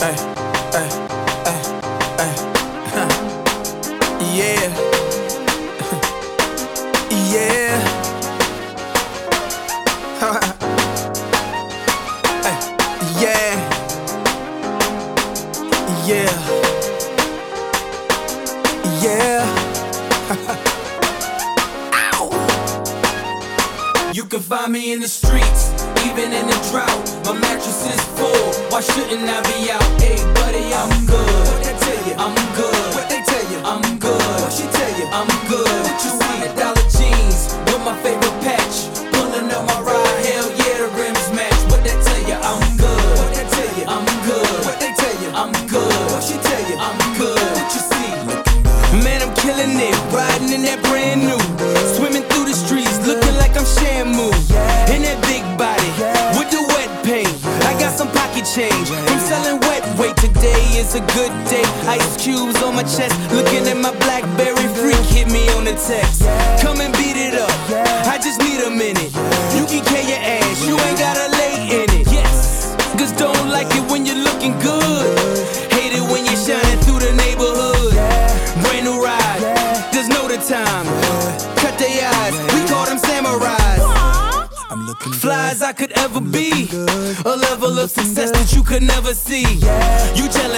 Ay, ay,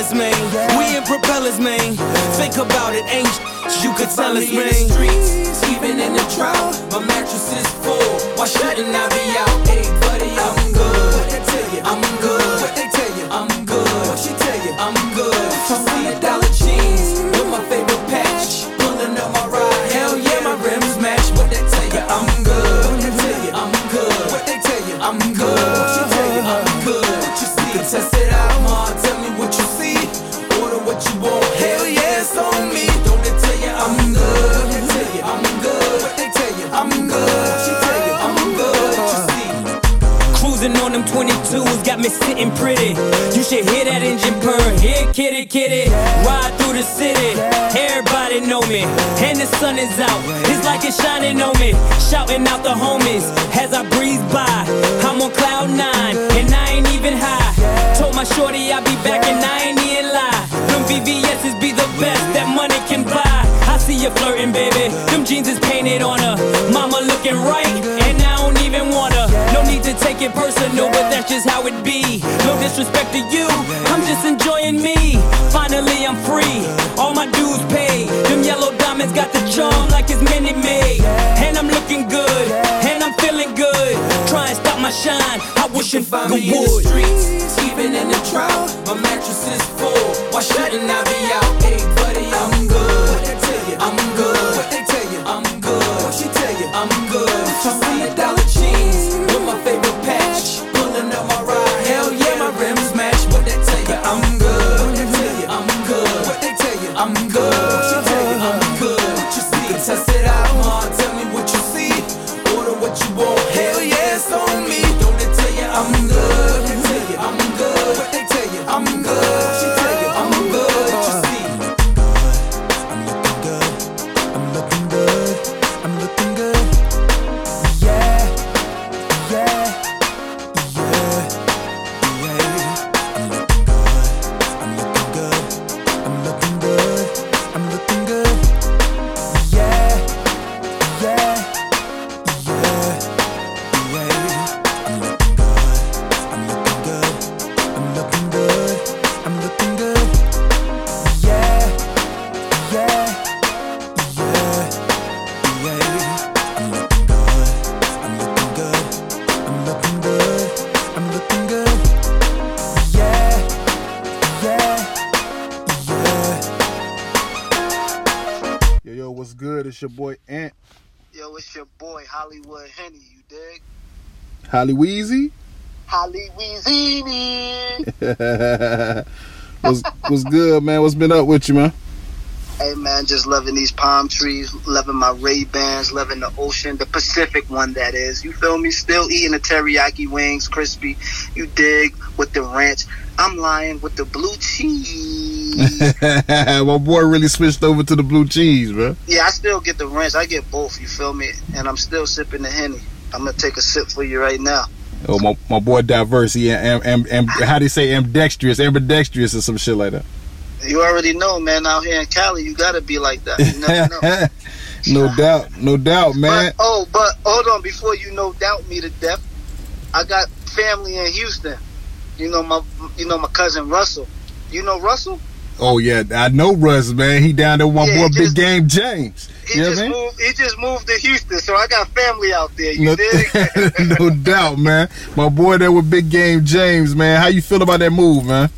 Jealous, man. We in propellers, man. Think about it, ain't you could tell us, man. In the streets, even in the drought. My mattress is full. Why shouldn't I be out? Hey, buddy, I'm good. What they tell you? I'm good. What they tell you? I'm good. What she tell you? I'm good. You see a dollar sitting pretty. You should hear that engine purr. Here, kitty, kitty. Ride through the city. Everybody know me. And the sun is out. It's like it's shining on me. Shouting out the homies as I breeze by. I'm on cloud nine and I ain't even high. Told my shorty I'll be back and I ain't even lie. Them VVS's be the best that money can buy. See you flirting, baby. Them jeans is painted on her. Mama looking right, and I don't even wanna. No need to take it personal, but that's just how it be. No disrespect to you, I'm just enjoying me. Finally, I'm free. All my dues paid. Them yellow diamonds got the charm like it's mini made. And I'm looking good, and I'm feeling good. Try and stop my shine. I wish you find me in the streets, even in the drought. My mattress is full. Why shouldn't I be out? Holly Weezy. Holly Weezy. what's what's good, man? What's been up with you, man? Hey man, just loving these palm trees, loving my Ray Bans, loving the ocean, the Pacific one that is. You feel me? Still eating the teriyaki wings, crispy. You dig with the ranch. I'm lying with the blue cheese. My boy really switched over to the blue cheese, bro. yeah, I still get the ranch. I get both. You feel me? And I'm still sipping the henny. I'm gonna take a sip for you right now. Oh, my, my boy diverse. He am, am, am, how do you say ambidextrous, ambidextrous, or some shit like that. You already know, man. Out here in Cali, you gotta be like that. You never know. no doubt, no doubt, man. But, oh, but hold on, before you no doubt me to death, I got family in Houston. You know my, you know my cousin Russell. You know Russell? Oh yeah, I know Russ, man. He down there with my Yeah, boy Big Game James. He You just I mean? moved. He just moved to Houston, so I got family out there. You No, no doubt, man. My boy there with Big Game James, man. How you feel about that move, man?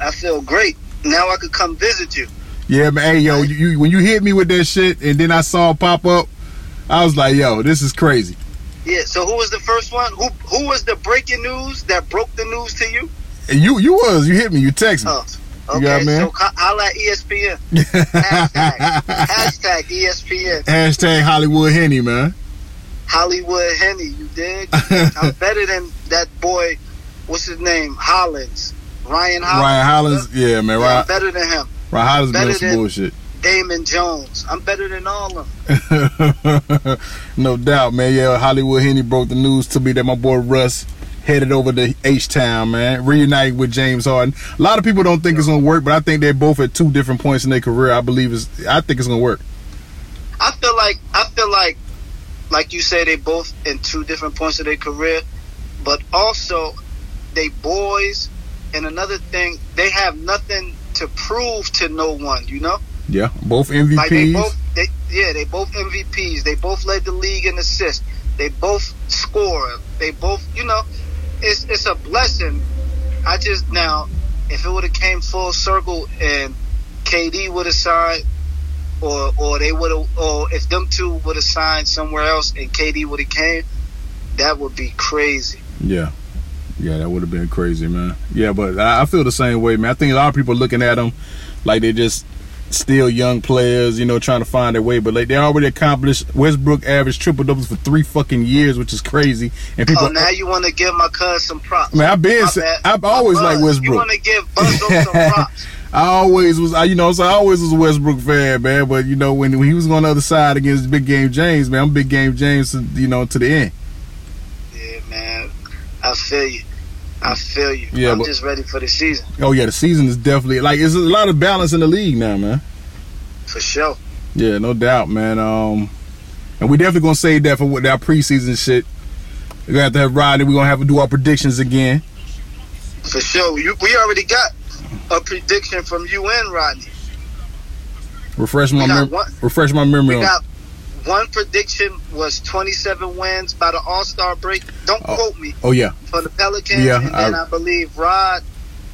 I feel great. Now I could come visit you. Yeah, man. Hey, yo, you, when you hit me with that shit, and then I saw it pop up, I was like, yo, this is crazy. Yeah. So who was the first one? Who who was the breaking news that broke the news to you? And you, you was, you hit me, you text me. Oh, okay. got it, man? so ho- holla at ESPN. Hashtag hashtag ESPN. Hashtag Hollywood Henny, man. Hollywood Henny. You dig? I'm better than that boy. What's his name? Hollins. Ryan Hollins. Ryan Hollins, yeah, man. Yeah, I'm better than him. Ryan Hollins better some than- bullshit. Damon Jones. I'm better than all of them. no doubt, man. Yeah, Hollywood Henny broke the news to me that my boy Russ headed over to H Town, man, Reunite with James Harden. A lot of people don't think it's gonna work, but I think they're both at two different points in their career. I believe it's. I think it's gonna work. I feel like I feel like like you say they both in two different points of their career, but also they boys and another thing, they have nothing to prove to no one, you know? Yeah, both MVPs. Like they both they, yeah, they both MVPs. They both led the league in assists. They both score. They both, you know, it's it's a blessing. I just now if it would have came full circle and KD would have signed or or they would have or if them two would have signed somewhere else and KD would have came, that would be crazy. Yeah. Yeah, that would have been crazy, man. Yeah, but I, feel the same way, man. I think a lot of people looking at them like they're just still young players, you know, trying to find their way. But like they already accomplished Westbrook averaged triple doubles for three fucking years, which is crazy. And people, Oh, now you want to give my cuz some props. man, I've been. I've always liked You Westbrook. want to give Buzzo some props. I always was, I, you know, so I always was a Westbrook fan, man. But you know, when, when he was on the other side against Big Game James, man, I'm Big Game James, you know, to the end. Yeah, man. I feel you. I feel you. Yeah, I'm but- just ready for the season. Oh yeah, the season is definitely like it's a lot of balance in the league now, man. For sure. Yeah, no doubt, man. Um, and we definitely gonna save that for what our preseason shit. We're gonna have to have Rodney. We're gonna have to do our predictions again. For sure. You, we already got a prediction from you and Rodney. Refresh my mem- one- refresh my memory We on. got one prediction was 27 wins by the All Star break. Don't Oh. quote me Oh yeah, for the Pelicans. Yeah, and then I- I, believe Rod,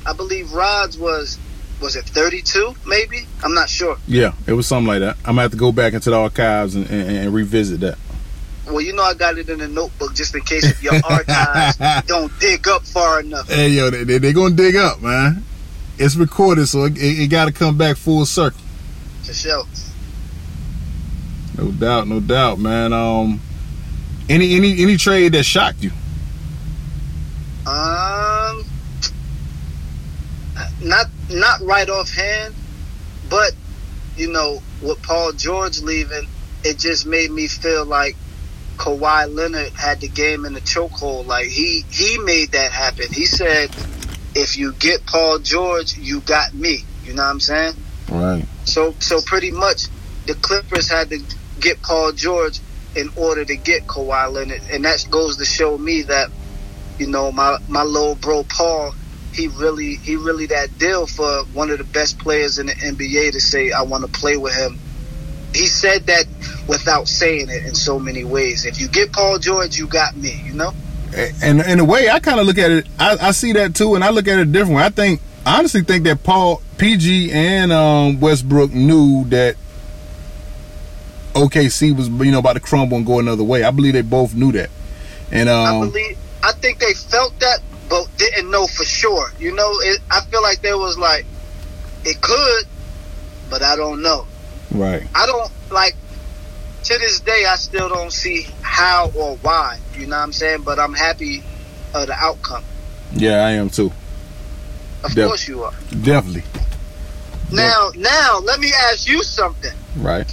I believe Rod's was was it 32 maybe? I'm not sure. yeah, it was something like that. I'm gonna have to go back into the archives and, and, and revisit that. Well, you know I got it in a notebook just in case if your archives don't dig up far enough. Hey yo, they they, they gonna dig up, man. It's recorded, so it, it, it got to come back full circle. For sure. No doubt, no doubt, man. Um, any any any trade that shocked you? Um, not not right offhand, but you know, with Paul George leaving, it just made me feel like Kawhi Leonard had the game in the chokehold. Like he he made that happen. He said, "If you get Paul George, you got me." You know what I'm saying? Right. So so pretty much, the Clippers had to get Paul George in order to get Kawhi Leonard, and that goes to show me that you know my my little bro Paul, he really he really that deal for one of the best players in the NBA to say I want to play with him. He said that without saying it in so many ways. If you get Paul George, you got me. You know. and in a way, I kind of look at it. I, I see that too, and I look at it different. I think, honestly, think that Paul, PG, and um, Westbrook knew that OKC was, you know, about to crumble and go another way. I believe they both knew that, and I um, believe I think they felt that, but didn't know for sure. You know, it, I feel like there was like it could, but I don't know. right, I don't like to this day. I still don't see how or why. You know what I'm saying? But I'm happy of the outcome. yeah, I am too, Of Def- course you are. definitely, Now, now let me ask you something. right,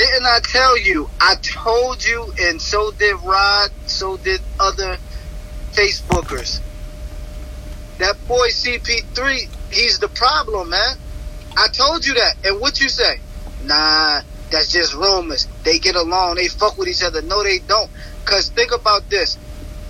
Didn't I tell you? I told you, and so did Rod, so did other Facebookers. That boy CP3, he's the problem, man. I told you that. And what you say? Nah, that's just rumors. They get along. They fuck with each other. No, they don't. Cause think about this.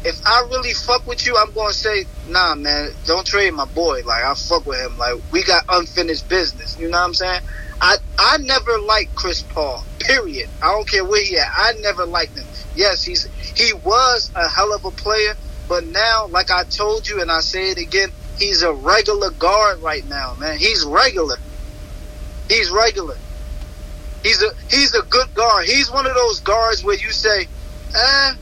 If I really fuck with you, I'm gonna say, nah, man, don't trade my boy. Like I fuck with him. Like we got unfinished business. You know what I'm saying? I I never liked Chris Paul. Period. I don't care where he at. I never liked him. Yes, he's he was a hell of a player, but now, like I told you, and I say it again, he's a regular guard right now, man. He's regular. He's regular. He's a he's a good guard. He's one of those guards where you say, eh,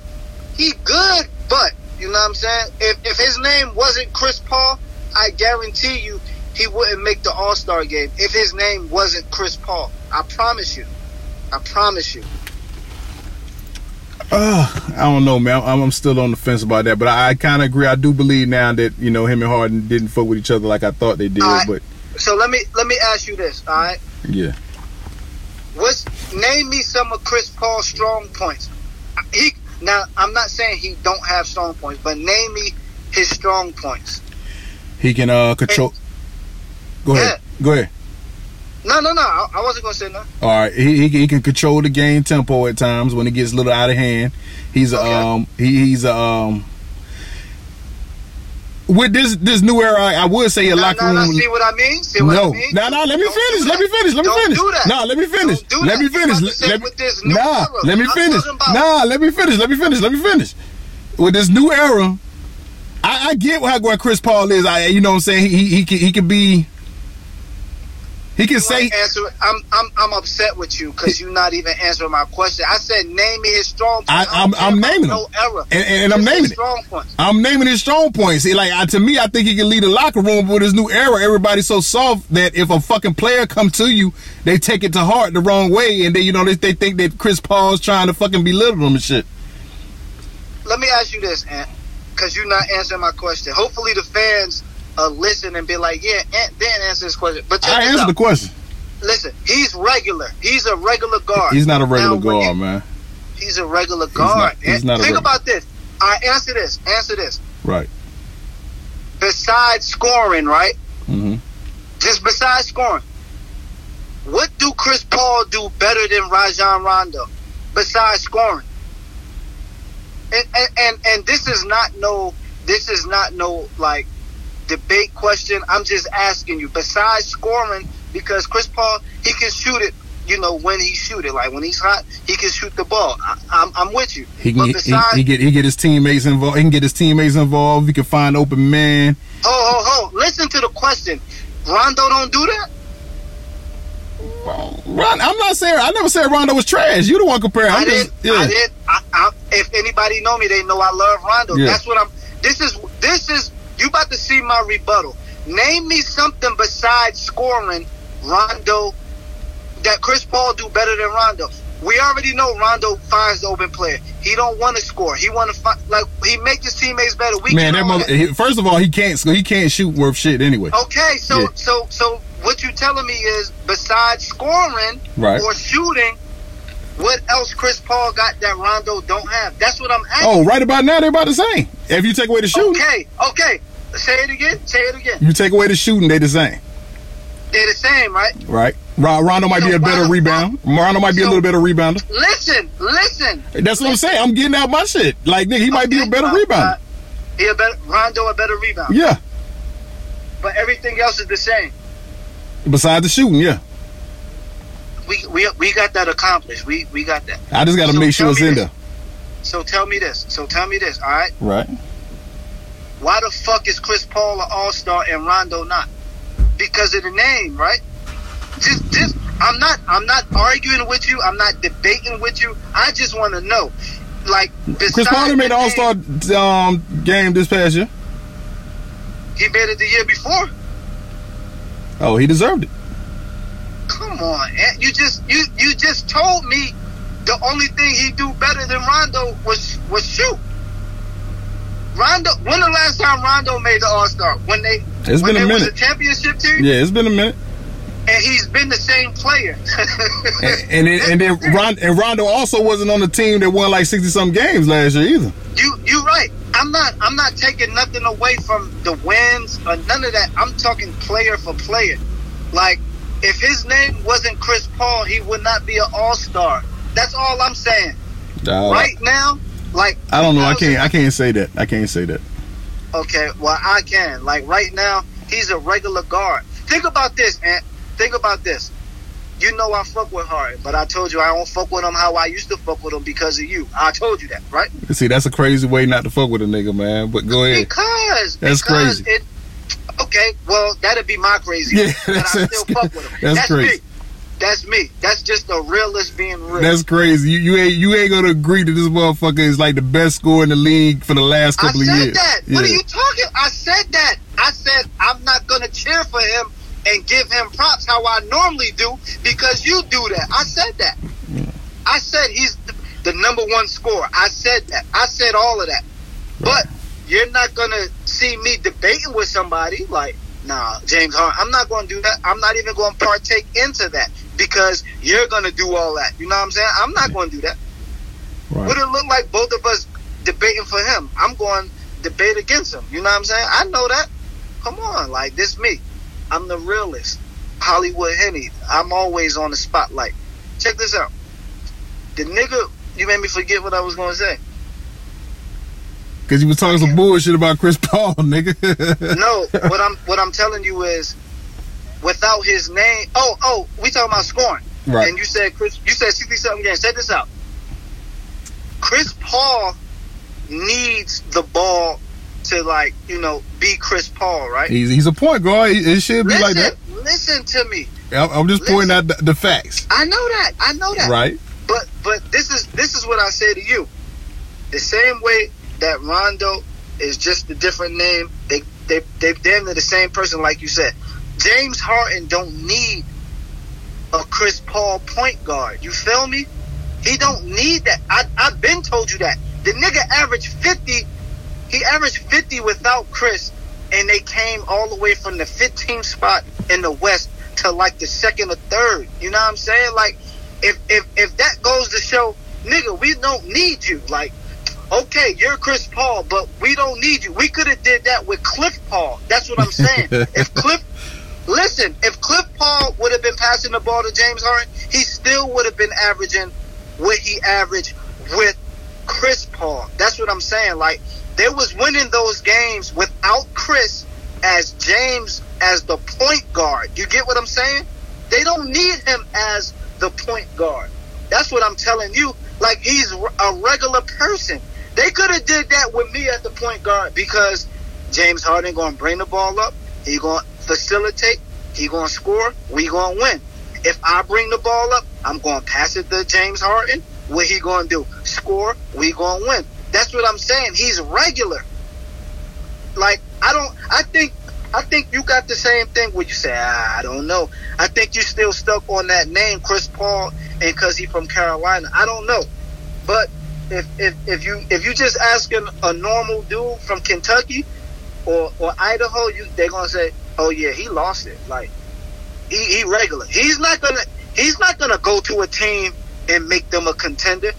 he good, but you know what I'm saying? If if his name wasn't Chris Paul, I guarantee you he wouldn't make the All Star game if his name wasn't Chris Paul. I promise you. I promise you. Uh, I don't know, man. I'm, I'm still on the fence about that, but I, I kind of agree. I do believe now that you know him and Harden didn't fuck with each other like I thought they did. Right. But So let me let me ask you this, all right? yeah, What's name me some of Chris Paul's strong points? He now I'm not saying he don't have strong points, but name me his strong points. he can uh control. Go ahead. Go ahead. No, no, no. I, I wasn't gonna say no. All right, he, he he can control the game tempo at times when it gets a little out of hand. He's a Okay. um he, he's a um with this this new era. I, I would say a No, locker no, no. room. See what I mean? See what No, I mean? no, no. Let me Don't finish. Let me finish. Let me Don't finish. do that. No, let me finish. Don't do Let that. me finish. about to say Let me, this new nah, era. let me I'm finish. Nah, let me finish. Let me finish. Let me finish. With this new era, I, I get how what Chris Paul is. I, you know, what I'm saying he he he can he can be. He can say answer. I'm I'm I'm upset with you because you're not even answering my question. I said name me his strong points. I- don't I'm- I'm naming no error. And- and I'm naming it. strong points. I'm naming his strong points. See, like I, to me, I think he can lead a locker room. But with his new era, everybody's so soft that if a fucking player come to you, they take it to heart the wrong way, and they, you know, they, they think that Chris Paul's trying to fucking belittle them and shit. Let me ask you this, Ant, because you're not answering my question. Hopefully the fans uh, listen and be like, yeah, and didn't answer this question. But I this answered the question. Listen, he's regular. He's a regular guard. He's not a regular Now, guard, you- man. He's a regular guard. not- he's not Think about this. All right, answer this. Answer this. Right. Besides scoring, right? hmm Just besides scoring, what do Chris Paul do better than Rajon Rondo? Besides scoring, and and and, and this is not no, this is not no like debate question. I'm just asking you. Besides scoring, because Chris Paul he can shoot it. You know when he shoot it, like when he's hot, he can shoot the ball. I, I'm, I'm with you. He can he, besides, he get he get his teammates involved. He can get his teammates involved. He can find open man. ho ho ho, listen to the question. Rondo don't do that. Ron, I'm not saying I never said Rondo was trash. You the one comparing. I'm I just yeah. I did. I, I, if anybody know me, they know I love Rondo. Yeah. That's what I'm. This is. This is. You about to see my rebuttal. Name me something besides scoring, Rondo, that Chris Paul do better than Rondo. We already know Rondo finds the open player. He don't want to score. He want to find like he make his teammates better. We Man, get that mother, he- first of all, he can't he can't shoot worth shit anyway. Okay, so Yeah. so so what you telling me is besides scoring Right. or shooting, what else Chris Paul got that Rondo don't have? That's what I'm asking. Oh, right about now they're about the same. If you take away the shooting, Okay, okay. Say it again. Say it again. you take away the shooting, they the same. They're the same, right? Right. Rondo might be a better why- rebound. Rondo might be a little better rebounder. Listen, listen. That's what I'm saying. I'm getting out my shit. Like nigga, he might be a better uh, rebounder. uh, he a better Rondo a better rebound, Yeah. but everything else is the same. Besides the shooting, yeah. We we we got that accomplished. We we got that. I just got to So make sure it's in there. So tell me this. So tell me this. All right. Right. Why the fuck is Chris Paul an All Star and Rondo not? Because of the name, right? Just, just. I'm not. I'm not arguing with you. I'm not debating with you. I just want to know, like, Chris Paul made All Star um, game this past year. He made it the year before. Oh, he deserved it. Come on, Ant. you just you you just told me the only thing he do better than Rondo was was shoot. Rondo. When the last time Rondo made the All Star? When they It's when been a there was a championship team, Yeah, it's been a minute. and he's been the same player. And and then, and then Ron, and Rondo also wasn't on the team that won like sixty some games last year either. You you right. I'm not I'm not taking nothing away from the wins or none of that. I'm talking player for player. Like if his name wasn't Chris Paul, he would not be an All Star. That's all I'm saying. Dog, Right now, like I don't know. I can't. I can't say that. I can't say that. Okay, well I can. Like right now, he's a regular guard. Think about this, and think about this. You know I fuck with Harden, but I told you I don't fuck with him how I used to fuck with him because of you. I told you that, right? See, that's a crazy way not to fuck with a nigga, man. But go ahead. Because That's because crazy. It, okay, well that'd be my crazy. Yeah, but I that's- still fuck with him. that's crazy. me. That's me. That's just the realist being real. That's crazy. You, you ain't you ain't gonna agree that this motherfucker is like the best scorer in the league for the last couple of years. I said that. Yeah. What are you talking? I said that. I said I'm not gonna cheer for him and give him props how I normally do because you do that. I said that. I said he's the, the number one scorer. I said that. I said all of that. But you're not gonna see me debating with somebody like, nah, James Harden. I'm not gonna do that. I'm not even gonna partake into that because you're gonna do all that. You know what I'm saying? I'm not gonna do that. Right. Would it look like both of us debating for him? I'm going to debate against him. You know what I'm saying? I know that. Come on, like this me. I'm the realist. Hollywood Henny. I'm always on the spotlight. Check this out. The nigga, you made me forget what I was going to say. Cause you was talking some bullshit about Chris Paul, nigga. No, what I'm what I'm telling you is, without his name. Oh, oh, we talking about scoring. Right. And you said Chris. You said sixty something games. Check this out. Chris Paul needs the ball to like you know be Chris Paul, right? He's he's a point guard. It should be listen, like that. listen to me. I'm just pointing out the, the facts. I know that. I know that. Right. But but this is this is what I say to you. The same way that Rondo is just a different name. They they they damn near the same person, like you said. James Harden don't need a Chris Paul point guard. You feel me? He don't need that. I I've been told you that. The nigga averaged fifty. He averaged fifty without Chris, and they came all the way from the 15th spot in the West to like the second or third. You know what I'm saying? Like, if if if that goes to show, nigga, we don't need you. Like, okay, you're Chris Paul, but we don't need you. We could have did that with Cliff Paul. That's what I'm saying. if Cliff, listen, if Cliff Paul would have been passing the ball to James Harden, he still would have been averaging what he averaged with Chris Paul. That's what I'm saying. Like, they was winning those games without Chris as James as the point guard. You get what I'm saying? They don't need him as the point guard. That's what I'm telling you. Like he's a regular person. They could have did that with me at the point guard because James Harden to bring the ball up. He to facilitate. He to score. We to win. If I bring the ball up, I'm to pass it to James Harden. What he to do? Score. We to win. That's what I'm saying. He's regular. Like I don't. I think. I think you got the same thing where you say, ah, I don't know. I think you're still stuck on that name, Chris Paul, and because he from Carolina. I don't know. But if if if you if you just asking a normal dude from Kentucky or or Idaho, you they're gonna say, oh yeah, he lost it. Like he he regular. He's not gonna he's not gonna go to a team and make them a contender.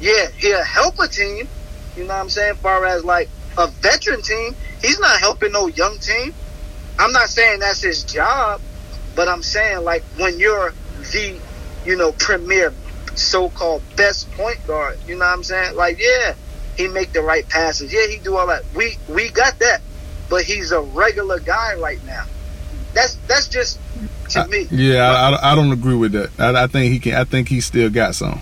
Yeah, he'll help a team. You know what I'm saying? Far as like a veteran team, he's not helping no young team. I'm not saying that's his job, but I'm saying like when you're the, you know, premier so-called best point guard, you know what I'm saying? Like, yeah, he make the right passes. Yeah, he do all that. We we got that, but he's a regular guy right now. That's that's just to me. Yeah, I, I, I don't agree with that. I, I think he can. I think he still got some.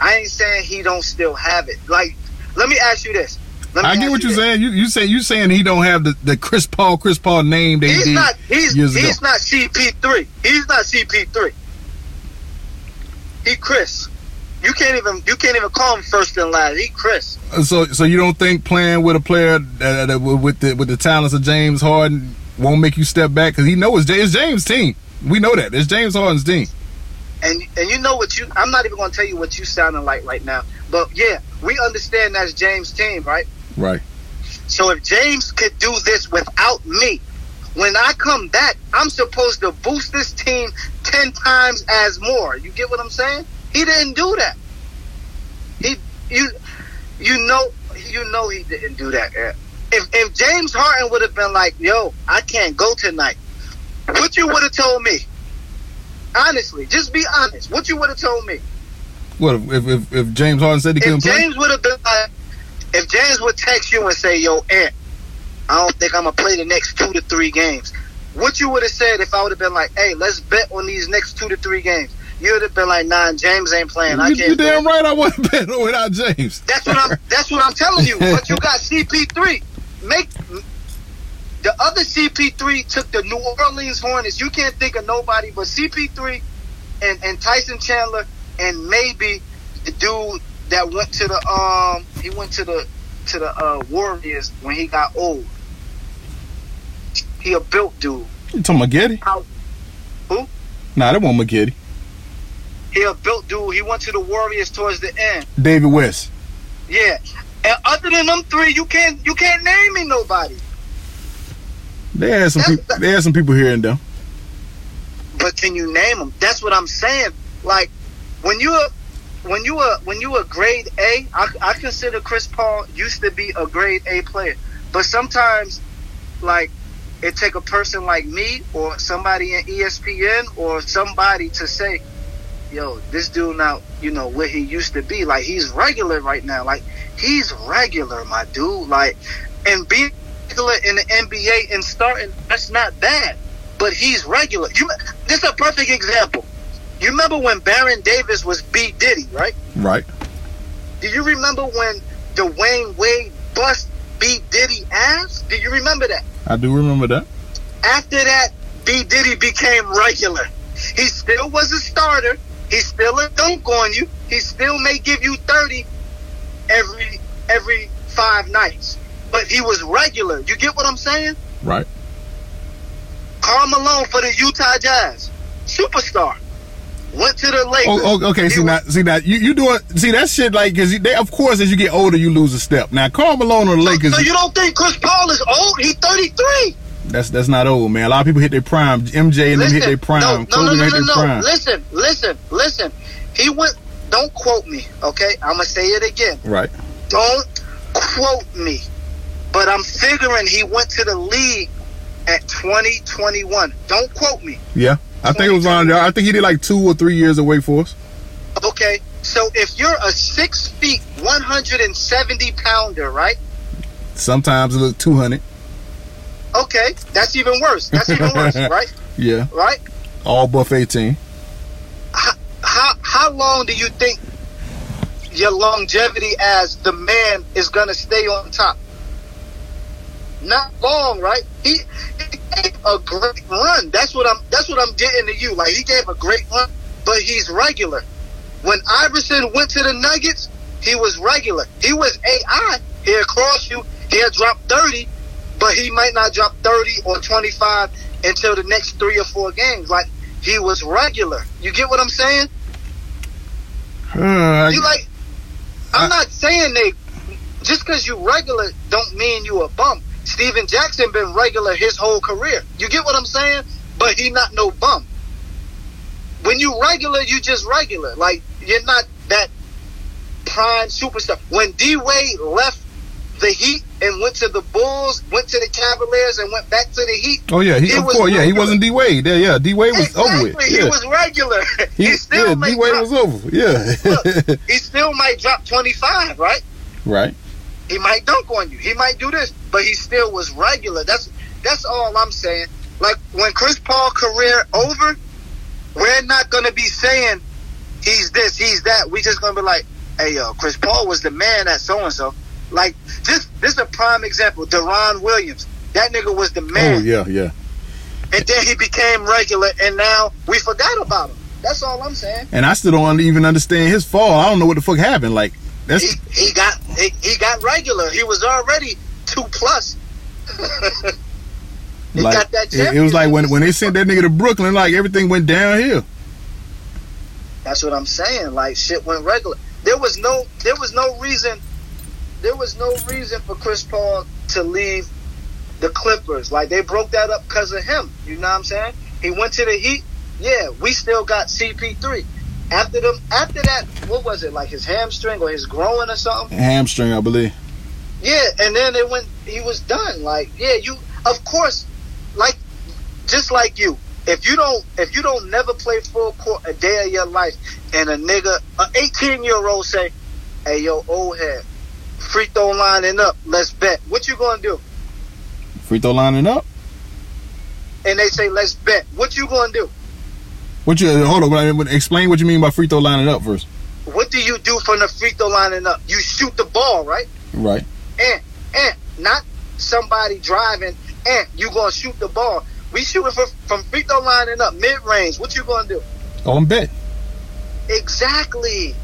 I ain't saying he don't still have it. Like, let me ask you this. I get what you you're saying. You you say you saying he don't have the, the Chris Paul Chris Paul name that he He's did not. He's years ago. he's not CP3. He's not CP3. He Chris. You can't even you can't even call him first and last. He Chris. So so you don't think playing with a player that, that with the with the talents of James Harden won't make you step back because he knows it's, it's James' team. We know that it's James Harden's team. And and you know what you I'm not even gonna tell you what you sounding like right now. But yeah, we understand that's James' team, right? Right. So if James could do this without me, when I come back, I'm supposed to boost this team ten times as more. You get what I'm saying? He didn't do that. He you you know you know he didn't do that. If if James Harden would have been like, "Yo, I can't go tonight," what you would have told me? Honestly, just be honest. What you would have told me? What if, if if James Harden said he If couldn't play? James would have been like, if James would text you and say, "Yo, Ant, I don't think I'm gonna play the next two to three games," what you would have said if I would have been like, "Hey, let's bet on these next two to three games"? You would have been like, "Nah, James ain't playing. I can't." you damn it." right I wouldn't bet without James. That's what I'm. That's what I'm telling you. But you got CP3. Make the other CP3 took the New Orleans Hornets. You can't think of nobody but CP3 and, and Tyson Chandler and maybe the dude that went to the um he went to the to the uh, Warriors when he got old. He a built dude. You talking about Getty? How- who? Nah, that wasn't McGetty. He a built dude. He went to the Warriors towards the end. David West. Yeah. And other than them three, you can't you can't name me nobody. They had some people. They had some people here and there. but can you name them? That's what I'm saying. Like when you a when you a when you a grade A, I, I consider Chris Paul used to be a grade A player, but sometimes like it take a person like me or somebody in ESPN or somebody to say, "Yo, this dude now, you know where he used to be. Like he's regular right now. Like he's regular, my dude. Like and being regular in the NBA and starting, that's not bad." but he's regular. You, this is a perfect example. You remember when Baron Davis was B Diddy, right? Right. Do you remember when Dwyane Wade bust B Diddy ass? Do you remember that? I do remember that. After that, B Diddy became regular. He still was a starter. He's still a dunk on you. He still may give you thirty every every five nights, but he was regular. You get what I'm saying? Right. Karl Malone for the Utah Jazz, superstar. Went to the Lakers. Oh, oh, okay. See was- now, see now, you you doing see that shit like because they of course as you get older you lose a step. Now Karl Malone on the Lakers, So you don't think Chris Paul is old? He's 33. that's that's not old man. A lot of people hit their prime. MJ and them hit their prime. no, no, no, no, hit no, their no. prime. Listen, listen, listen. He went. Don't quote me, okay? I'm gonna say it again. Right. Don't quote me. But I'm figuring he went to the league at 2021. Don't quote me. Yeah. I think it was on there. I think he did like two or three years of Wake Forest. Okay, so if you're a six feet, 170 pounder, right? Sometimes it look two hundred. Okay, that's even worse. That's even worse, right? Yeah. Right? All buff eighteen. How, how how long do you think your longevity as the man is gonna stay on top? Not long, right? He, he gave a great run. That's what I'm. That's what I'm getting to you. Like he gave a great run, but he's regular. When Iverson went to the Nuggets, he was regular. He was AI. He'll cross you. He'll drop thirty, but he might not drop thirty or twenty five until the next three or four games. Like he was regular. You get what I'm saying? Uh, You like? I'm I- not saying they. Just because you regular don't mean you a bum. Stephen Jackson been regular his whole career. You get what I'm saying? But he not no bum. When you regular, you just regular. Like you're not that prime superstar. When D Wade left the Heat and went to the Bulls, went to the Cavaliers, and went back to the Heat. oh yeah, he, of was course, yeah, he wasn't D Wade. Yeah, yeah, D Wade was exactly, over with. he was regular. he, He, still yeah, D Wade was over. Yeah, Look. he still might drop 25, right? right. He might dunk on you. He might do this, but he still was regular. That's that's all I'm saying. Like when Chris Paul career over, we're not gonna be saying he's this, he's that. We just gonna be like, hey yo, Chris Paul was the man at so and so. Like just this is a prime example. Deron Williams, that nigga was the man, Oh yeah, yeah. and then he became regular, and now we forgot about him. That's all I'm saying. And I still don't even understand his fall. I don't know what the fuck happened. Like that's He, he got he, he got regular. He was already two plus. he like got that it, it was like when when they sent that nigga to Brooklyn, like everything went downhill. That's what I'm saying. Like shit went regular. There was no there was no reason there was no reason for Chris Paul to leave the Clippers. Like they broke that up because of him. You know what I'm saying? He went to the Heat. Yeah, we still got CP3. After them after that, what was it? Like his hamstring or his growing or something? Hamstring, I believe. Yeah, and then it went. He was done. Like, yeah, you. Of course, like, just like you. If you don't, if you don't never play full court a day of your life, and a nigga, a 18 year old say, "Hey, yo, old head, free throw lining up, let's bet." What you gonna do? Free throw lining up. And they say, "Let's bet." What you gonna do? What you hold on? Explain what you mean by free throw lining up first. What do you do from the free throw lining up? You shoot the ball, right? Right. And and not somebody driving. And you gonna shoot the ball. We shooting from, from free throw lining up, mid range. What you gonna do? Oh, I'm bet. Exactly.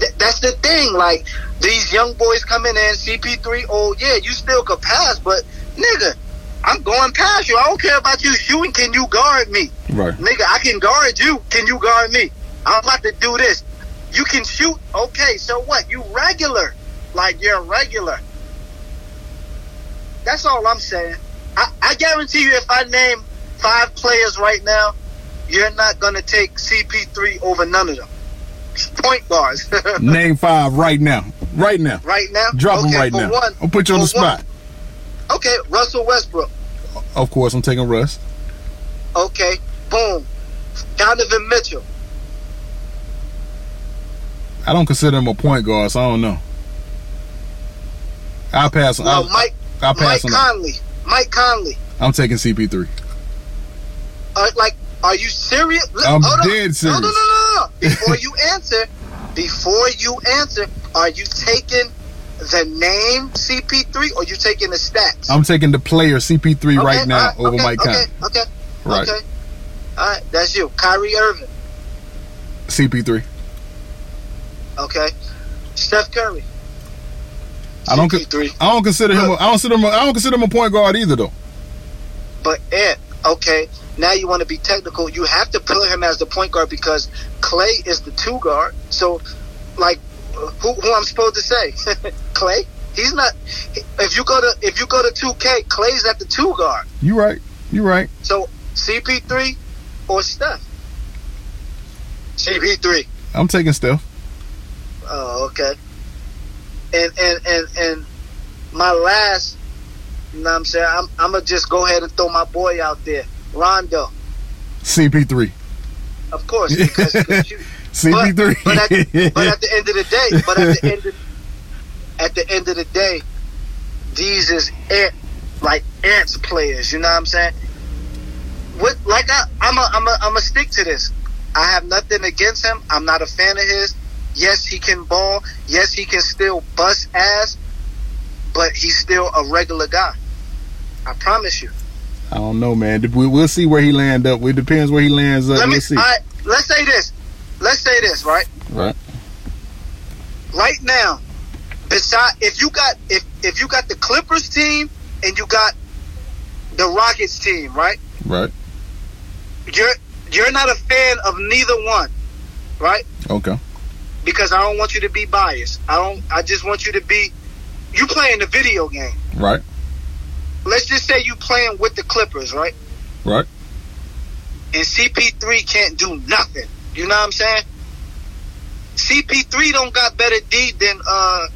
Th- that's the thing. Like these young boys coming in, CP3. Oh yeah, you still could pass, but nigga, I'm going past you. I don't care about you shooting. Can you guard me, Right. nigga? I can guard you. Can you guard me? I'm about to do this. You can shoot. Okay, so what? You regular? Like you're regular. That's all I'm saying. I, I guarantee you, if I name five players right now, you're not gonna take CP3 over none of them. Point guards. Name five right now. Right now. right now. Drop okay, them right now. One, I'll put you on the for one- spot. Okay, Russell Westbrook. Of course, I'm taking Russ. Okay, boom. Donovan Mitchell. I don't consider him a point guard, so I don't know. I'll pass on. Well, I'll, Mike I'll pass Mike on. Conley. Mike Conley. I'm taking CP3. Uh, like, are you serious? I'm hold dead No, serious. no, no, no, no. Before you answer, before you answer, are you taking the name CP3 or you taking the stats? I'm taking the player CP3 right now right, over okay, Mike okay, Conley. Okay, Right. okay. All right, that's you. Kyrie Irving. CP3. Okay. Steph Curry. I don't. con- CP3. I don't consider him. A, I don't consider him. A, I don't consider him a point guard either, though. But Ant, okay, now you want to be technical. You have to put him as the point guard because Clay is the two guard. So, like, who, who I'm supposed to say? Clay? He's not. If you go to if you go to two K, Clay's at the two guard. You right. You right. So CP3 or Steph? CP3. I'm taking Steph. Oh, okay. And and and and my last, you know what I'm saying? I'm I'm gonna just go ahead and throw my boy out there, Rondo. CP3. Of course, because, because you, CP3. But, but, at, but at the end of the day, but at the end of, at the end of the day, these is ant like ants players. You know what I'm saying? What like I, I'm a I'm a I'm a stick to this. I have nothing against him. I'm not a fan of his. Yes, he can ball. Yes, he can still bust ass, but he's still a regular guy. I promise you. I don't know, man. We, we'll see where he land up. It depends where he lands up. Let me. We'll see. right, let's say this. Let's say this, right? Right. right now, beside if you got if if you got the Clippers team and you got the Rockets team, right? Right. You're you're not a fan of neither one, right? Okay. Because I don't want you to be biased. I don't. I just want you to be. You playing the video game. Right. Let's just say you playing with the Clippers, right? Right. And CP3 can't do nothing. You know what I'm saying? CP3 don't got better D than uh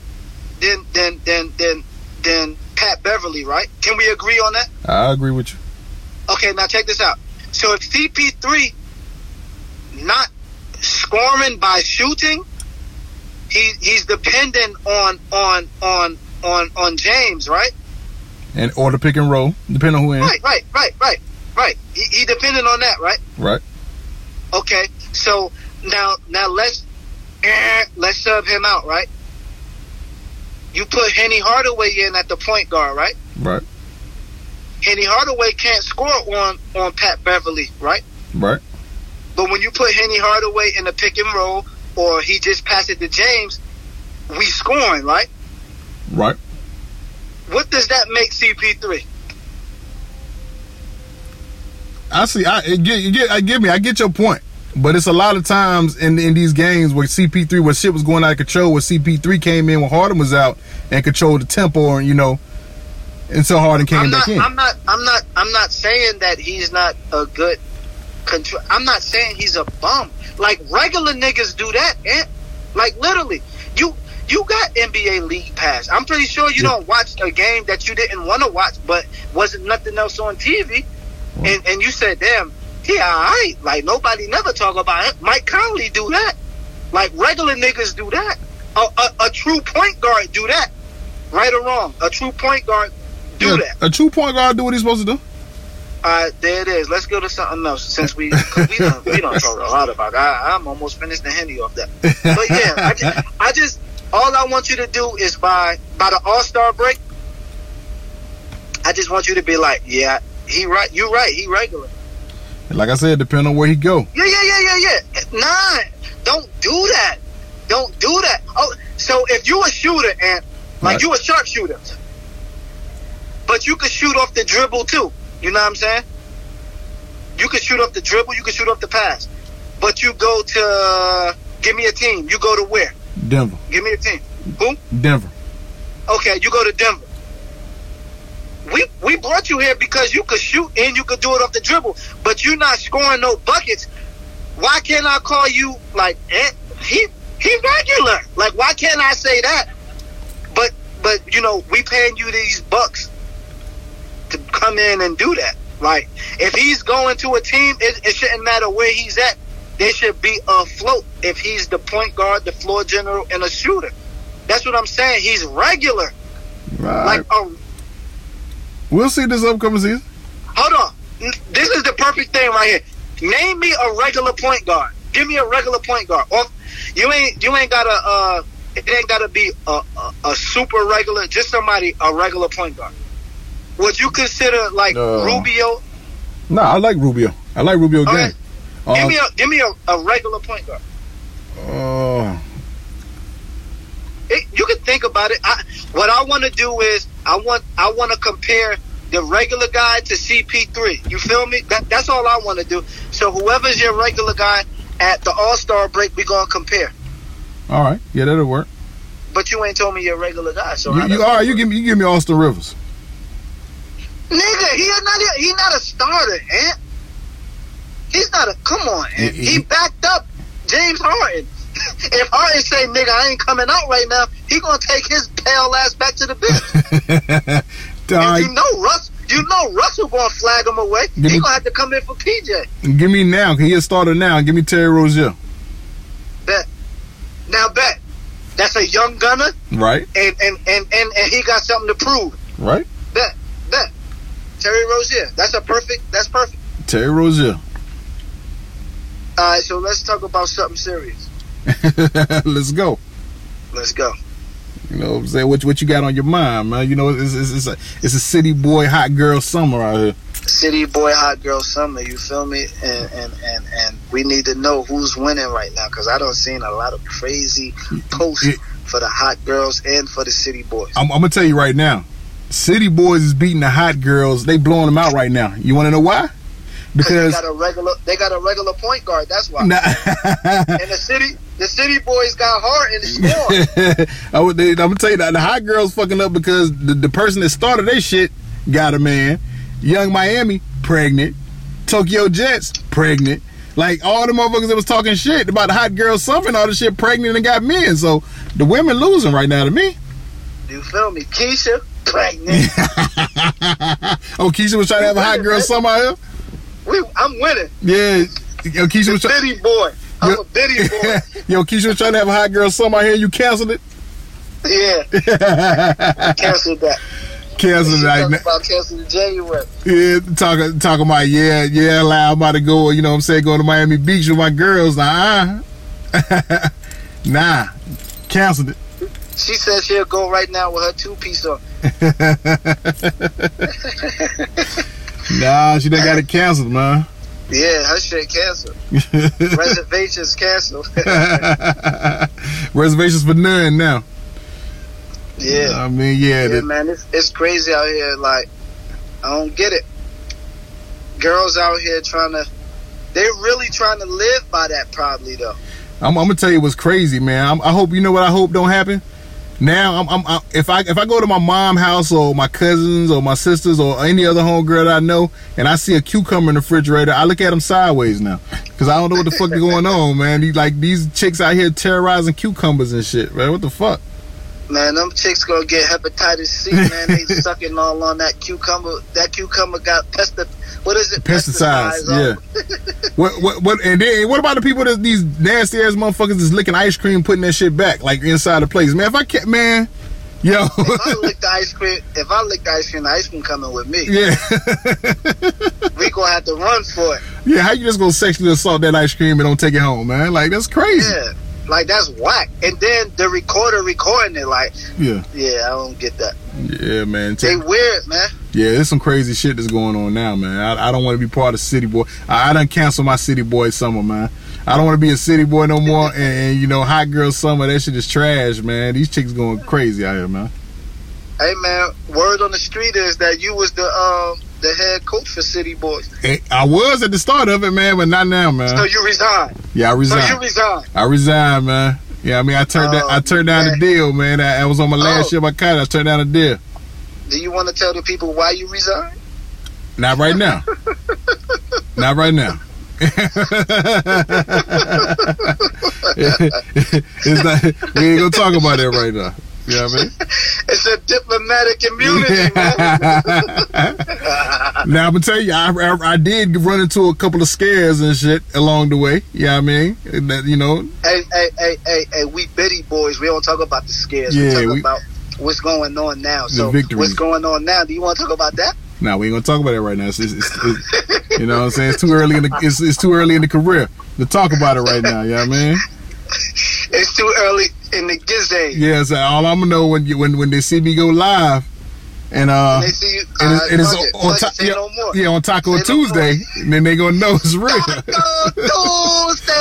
than than than than than Pat Beverley, right? Can we agree on that? I agree with you. Okay, now check this out. So if CP3 not scoring by shooting, he he's dependent on on on on on James, right? And or the pick and roll, depending on who in. Right, right, right, right, right. He, he dependent on that, right? Right. Okay, so now now let's eh, let's sub him out, right? You put Henny Hardaway in at the point guard, right? Right. Henny Hardaway can't score on on Pat Beverley, right? Right. But when you put Henny Hardaway in the pick and roll, or he just passed it to James, we scoring, right? Right. What does that make CP3? I see. I get, you get. I get me. I get your point. But it's a lot of times in in these games where CP3, where shit was going out of control, where CP3 came in when Harden was out and controlled the tempo, and you know, and so Harden came I'm back not, in. I'm not. I'm not. I'm not saying that he's not a good control. I'm not saying he's a bum. Like regular niggas do that, eh? Like literally, you you got NBA League Pass. I'm pretty sure you Yeah. don't watch a game that you didn't want to watch, but wasn't nothing else on TV, and and you said, "Damn, he alright." Like nobody never talk about it. Mike Conley do that. Like regular niggas do that. A, a, a true point guard do that. Right or wrong, a true point guard do Yeah, that. A true point guard do what he's supposed to do. All right, there it is. Let's go to something else since we we don't we don't talk a lot about. It. I, I'm almost finished the henny off that. But yeah, I just, I just all I want you to do is by by the All Star break. I just want you to be like, yeah, he right, you right, he regular. Like I said, depending on where he go. Yeah, yeah, yeah, yeah, yeah. Nah, don't do that. Don't do that. Oh, so if you a shooter and like Right. you a sharpshooter, but you could shoot off the dribble too. You know what I'm saying? You could shoot off the dribble. You could shoot off the pass. But you go to give me a team. You go to where? Denver. Give me a team. Who? Denver. Okay, you go to Denver. We we brought you here because you could shoot and you could do it off the dribble, but you're not scoring no buckets. Why can't I call you like eh, he he regular? Like why can't I say that? But but you know we paying you these bucks to come in and do that. Like if he's going to a team, it, it shouldn't matter where he's at. They should be afloat if he's the point guard, the floor general, and a shooter. That's what I'm saying. He's regular. Right. Like, um, we'll see this upcoming season. hold on. This is the perfect thing right here. Name me a regular point guard. Give me a regular point guard. Or you ain't you ain't gotta uh it ain't gotta be a, a, a super regular, just somebody a regular point guard. Would you consider like Uh, Rubio? No, I like Rubio. I like Rubio All game. Uh, give me a give me a, a regular point guard. uh, It, you can think about it. I, what I want to do is I want I want to compare the regular guy to CP3. You feel me? That, that's all I want to do. So whoever's your regular guy at the All Star break, we gonna compare. all right. Yeah, that'll work. But you ain't told me your regular guy. So You, you, all right, you give me you give me Austin Rivers. nigga, he not a- he not a starter, Ant. He's not a. Come on, Ant. He- He, he- backed up James Harden. If Harden say, "Nigga, I ain't coming out right now," he gonna take his pale ass back to the bench. you know Russ, you know Russell gonna flag him away. He me- gonna have to come in for PJ. give me now. Can he a starter now? Give me Terry Rozier. Bet. Now bet. That's a young gunner, Right, and and and and, and he got something to prove. right. Bet. Bet. Terry Rozier. That's a perfect. That's perfect. Terry Rozier. All right, so let's talk about something serious. Let's go. Let's go. You know what I'm saying? What what you got on your mind, man? You know, it's, it's, it's a it's a city boy, hot girl summer out here. City boy, hot girl summer. You feel me? And and and and we need to know who's winning right now because I don't seen a lot of crazy posts Yeah. for the hot girls and for the city boys. I'm, I'm gonna tell you right now, city boys is beating the hot girls. They blowing them out right now. You want to know why? They got a regular, they got a regular point guard. That's why. nah, And the city, the city boys got hard in the score. I would, they, I'm gonna tell you that the hot girls fucking up because the, the person that started their shit got a man. Yung Miami pregnant. Tokyo Jetz pregnant. Like all the motherfuckers that was talking shit about the hot girls and all the shit pregnant and got men. So the women losing right now to me. you feel me? Keisha pregnant. oh, Keisha was trying to have a hot girl somewhere here. We, I'm winning. Yeah, yo, Keisha was trying. Bitty boy. I'm Yo- a bitty boy. Yo, Keisha was trying to have a hot girl summer out here. You canceled it. Yeah. Canceled that. It. talking about cancel the January. yeah, talking talking about yeah, yeah, like, I'm about to go. You know, what I'm saying going to Miami Beach with my girls. Nah, uh. nah, canceled it. She said she'll go right now with her two piece on. Nah, she done got it canceled, man. Yeah, her shit canceled. Reservations canceled. Reservations for none now. yeah. I mean, yeah, Yeah, man, it's, it's crazy out here. Like, I don't get it. Girls out here trying to, they're really trying to live by that, probably though. I'm, I'm gonna tell you what's crazy, man. I'm, I hope you know what I hope don't happen. Now, I'm, I'm, I, if I if I go to my mom house or my cousins or my sisters or any other homegirl that I know, and I see a cucumber in the refrigerator, I look at them sideways now, because I don't know what the fuck is going on, man. Like these chicks out here terrorizing cucumbers and shit, man. What the fuck? Man, them chicks gonna get hepatitis C, man. They sucking all on that cucumber. That cucumber got pesticide. What is it? Pesticides, on yeah. What what what? And then what about the people that these nasty ass motherfuckers is licking ice cream, putting that shit back like inside the place? Man, if I can't, man, yo, if I lick the ice cream, if I lick the ice cream, the ice cream coming with me. yeah, We gonna have to run for it. yeah. How you just gonna sexually assault that ice cream and don't take it home, man? Like that's crazy. Yeah, like that's whack. And then the recorder recording it, like, Yeah, yeah, I don't get that. yeah, man. They weird, man. Yeah, there's some crazy shit that's going on now, man. I, I don't want to be part of City Boy. I, I done cancel my City Boy summer, man. I don't want to be a City Boy no more. and, and, you know, Hot Girl Summer, that shit is trash, man. These chicks going crazy out here, man. Hey, man, word on the street is that you was the um the head coach for City Boys. I was at the start of it, man, but not now, man. So you resigned. Yeah, I So you resigned. I resigned, man. Yeah, I mean, I turned that, I Oh, turned down the deal, man. I, I was on my last Oh. year my contract. I turned down the deal. Do you want to tell the people why you resigned? Not right now. Not right now. it's not, we ain't gonna talk about that right now. You know what I mean? It's a diplomatic immunity, man. Now I'm gonna tell you, I, I I did run into a couple of scares and shit along the way. You know what I mean? That you know, hey, hey, hey, hey, hey, we bitty boys. We don't talk about the scares. Yeah, we talk we- about what's going on now. So victories. what's going on now? Do you want to talk about that? now we ain't gonna talk about that right now. It's, it's, it's, it's- you know what I'm saying? It's too early in the it's, it's too early in the career to talk about it right now. You know what I mean? It's too early in the gizay. Yeah, so all I'm gonna know when you, when when they see me go live, and uh, you. and uh, and it's it. on, on ta- yeah, no yeah on Taco Say no Tuesday, and then they gonna know it's real. Taco Tuesday.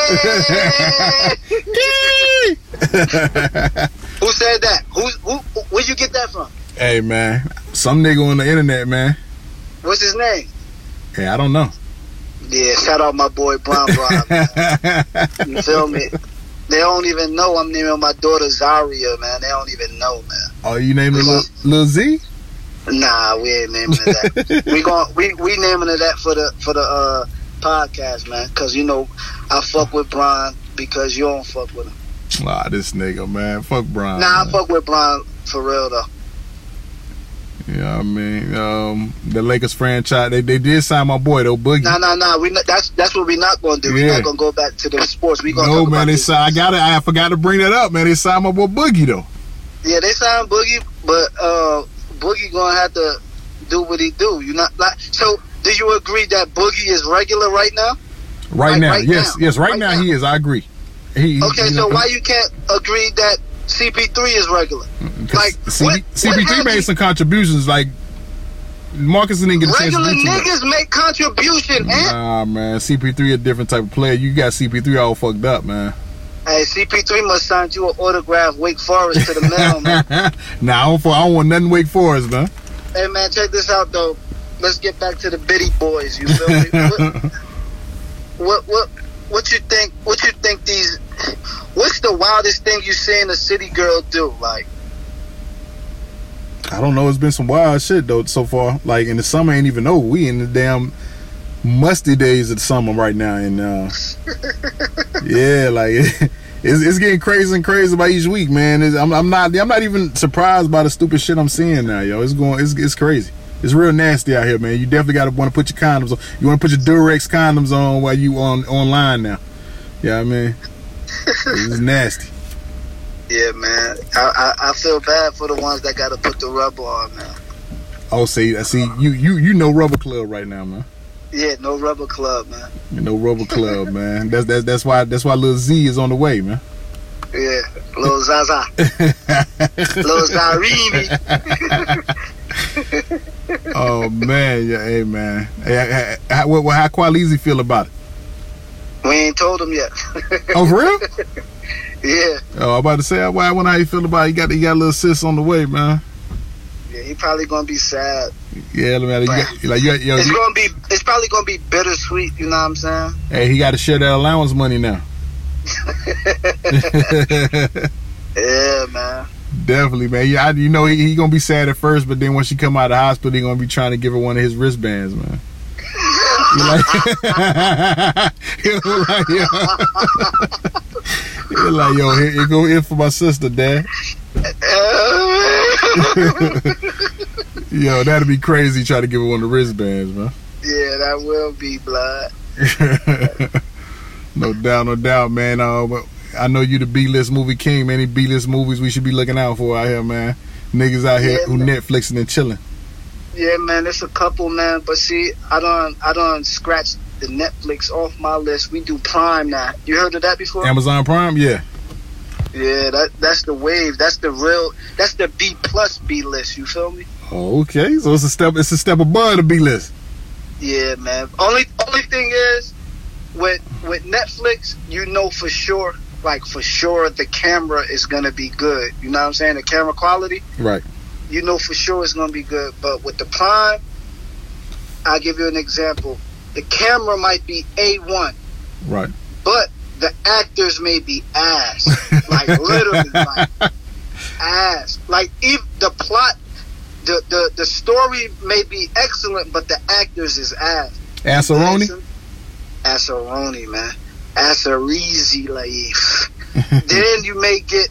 Who said that? Who, who, where'd you get that from? hey man, some nigga on the internet, man. What's his name? Hey, I don't know. Yeah, shout out my boy Brown Brown. You feel me? They don't even know I'm naming my daughter Zaria, man. They don't even know, man. oh, you naming Lil, Lil Z? Nah, we ain't naming it that. we gon' we we naming it that for the for the uh podcast, man. Cause you know I fuck with Brian because you don't fuck with him. Ah, this nigga, man. Fuck Brian. Nah, I fuck with Brian for real though. You know what I mean? Um, the Lakers franchise, they, they did sign my boy though, Boogie. Nah, nah, nah. We not, that's that's what we're not gonna do. Yeah. We're not gonna go back to the sports. We gonna no talk man, they signed. I got it. I forgot to bring that up, man. They signed my boy Boogie though. Yeah, they signed Boogie, but uh, Boogie gonna have to do what he do. You not like so. Do you agree that Boogie is regular right now? Right Like, now, right yes, now. yes, right, Right now, now. he is. I agree. He, he- Okay, you so why you can't agree that CP3 is regular. like, C- what- CP3 what made some contributions. Like Marcus didn't get a chance to Regular too much. niggas make contribution, and Nah, man, CP3 a different type of player. You got CP3 all fucked up, man. hey, CP3 must sign you an autograph Wake Forest to the mail, man. nah, I don't, I don't want nothing Wake Forest, man. hey, man, check this out though. Let's get back to the bitty boys. You feel me? what, what, what, what you think? What you think these? What's the wildest thing you seen a city girl do? Like, I don't know. It's been some wild shit though so far. Like in the summer, ain't even know we in the damn musty days of the summer right now, and uh, yeah, like it's, it's getting crazy and crazy by each week, man. It's, I'm, I'm not I'm not even surprised by the stupid shit I'm seeing now, yo. It's going it's it's crazy. It's real nasty out here, man. You definitely got to want to put your condoms on. You want to put your Durex condoms on while you on online now. Yeah, I mean, it's nasty. yeah, man. I, I I feel bad for the ones that got to put the rubber on, now. Oh, see, I see you you you know Rubber Club right now, man. Yeah, no rubber club, man. No Rubber Club, man. That's that's that's why that's why Lil Z is on the way, man. Yeah, Lil Zaza, Lil Zarini. oh man, yeah, hey man. Hey, how, how, how Qualizi feel about it? We ain't told him yet. Oh, for real? yeah, Oh, I'm about to say, I wonder how you feel about it. You got you got a little sis on the way, man. yeah, he probably gonna be sad. Yeah, man. You got, like, you, yo, It's you, gonna be, it's probably gonna be bittersweet. You know what I'm saying? hey, he got to share that allowance money now. Yeah, man. Definitely, man. Yeah, I, you know he, he gonna be sad at first, but then once she come out of the hospital, he gonna be trying to give her one of his wristbands, man. He like, yo, like, yo, here, here go in for my sister, dad. Yo, that'd be crazy. Try to give her one of the wristbands, man. Yeah, that will be blood. no doubt, no doubt, man. Uh, but I know you the B list movie king. Many B list movies we should be looking out for out here, man. Niggas out here Yeah, who man. Netflixing and chilling. Yeah, man, it's a couple, man. But see, I don't, I don't scratch the Netflix off my list. We do Prime now. You heard of that before? Amazon Prime, yeah. Yeah, that that's the wave. That's the real. That's the B plus B list. You feel me? Okay, so it's a step. It's a step above the B list. Yeah, man. Only only thing is, with with Netflix, you know for sure, like for sure, the camera is gonna be good. You know what I'm saying? The camera quality, Right. you know for sure it's gonna be good. But with the Prime, I'll give you an example. The camera might be A one, Right. but the actors may be ass. like literally, like ass. Like if the plot, the the the story may be excellent, but the actors is ass. Assaroni. Assaroni, man. Assarizi life. then you may get